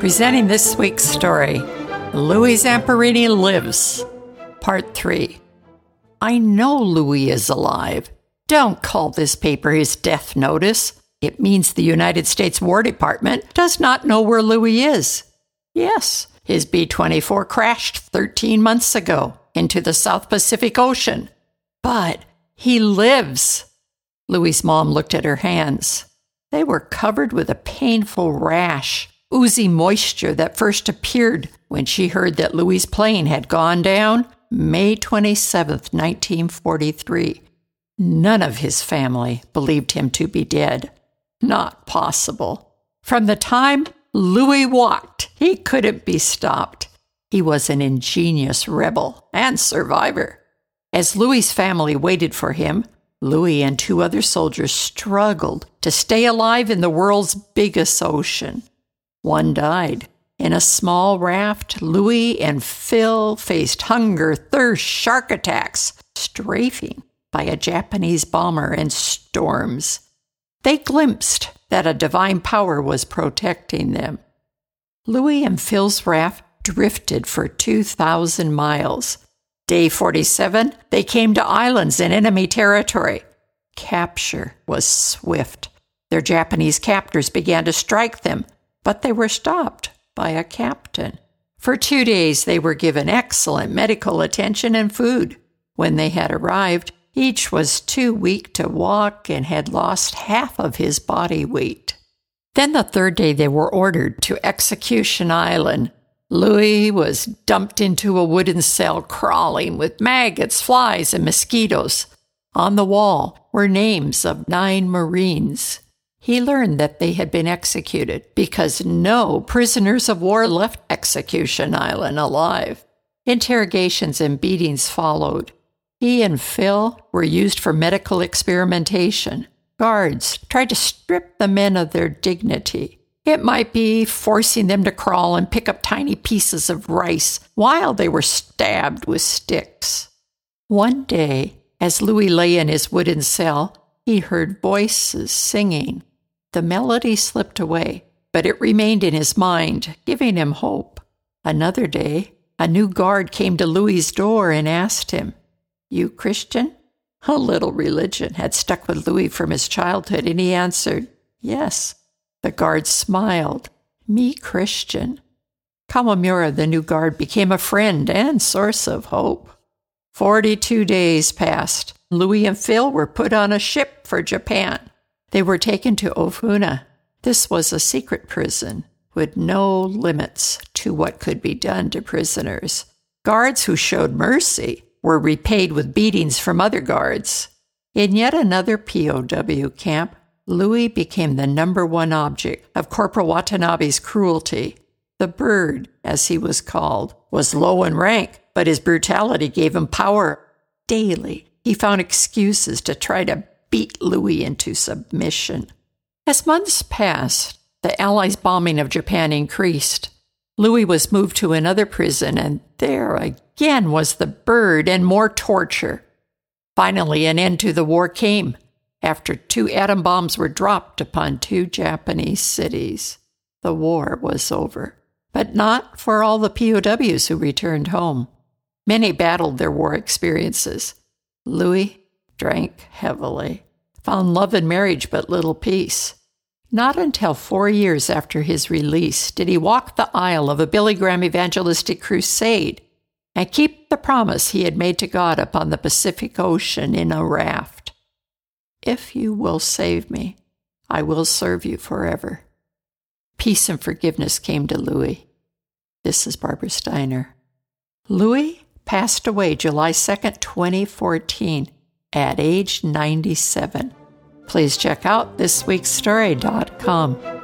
Presenting this week's story Louis Zamperini Lives, Part 3. I know Louis is alive. Don't call this paper his death notice. It means the United States War Department does not know where Louis is. Yes, his B 24 crashed 13 months ago into the South Pacific Ocean. But he lives. Louis's mom looked at her hands. They were covered with a painful rash oozy moisture that first appeared when she heard that Louis' plane had gone down May 27, 1943. None of his family believed him to be dead. Not possible. From the time Louis walked, he couldn't be stopped. He was an ingenious rebel and survivor. As Louis's family waited for him, Louis and two other soldiers struggled to stay alive in the world's biggest ocean. One died. In a small raft, Louis and Phil faced hunger, thirst, shark attacks, strafing by a Japanese bomber and storms. They glimpsed that a divine power was protecting them. Louis and Phil's raft drifted for 2,000 miles. Day 47, they came to islands in enemy territory. Capture was swift. Their Japanese captors began to strike them, but they were stopped by a captain. For two days, they were given excellent medical attention and food. When they had arrived, each was too weak to walk and had lost half of his body weight. Then the third day, they were ordered to Execution Island. Louis was dumped into a wooden cell crawling with maggots, flies, and mosquitoes. On the wall were names of nine Marines. He learned that they had been executed because no prisoners of war left Execution Island alive. Interrogations and beatings followed. He and Phil were used for medical experimentation. Guards tried to strip the men of their dignity. It might be forcing them to crawl and pick up tiny pieces of rice while they were stabbed with sticks. One day, as Louis lay in his wooden cell, he heard voices singing. The melody slipped away, but it remained in his mind, giving him hope. Another day, a new guard came to Louis's door and asked him, You Christian? A little religion had stuck with Louis from his childhood, and he answered, Yes. The guard smiled, Me Christian. Kawamura, the new guard, became a friend and source of hope. Forty two days passed. Louis and Phil were put on a ship for Japan. They were taken to Ofuna. This was a secret prison with no limits to what could be done to prisoners. Guards who showed mercy were repaid with beatings from other guards. In yet another POW camp, Louis became the number one object of Corporal Watanabe's cruelty. The bird, as he was called, was low in rank, but his brutality gave him power. Daily, he found excuses to try to beat Louis into submission. As months passed, the Allies' bombing of Japan increased. Louis was moved to another prison, and there again was the bird and more torture. Finally, an end to the war came after two atom bombs were dropped upon two Japanese cities. The war was over, but not for all the POWs who returned home. Many battled their war experiences. Louis drank heavily, found love and marriage but little peace. Not until four years after his release did he walk the aisle of a Billy Graham evangelistic crusade and keep the promise he had made to God upon the Pacific Ocean in a raft. If you will save me, I will serve you forever. Peace and forgiveness came to Louis. This is Barbara Steiner. Louis passed away July 2nd, 2014 at age 97. Please check out thisweekstory.com.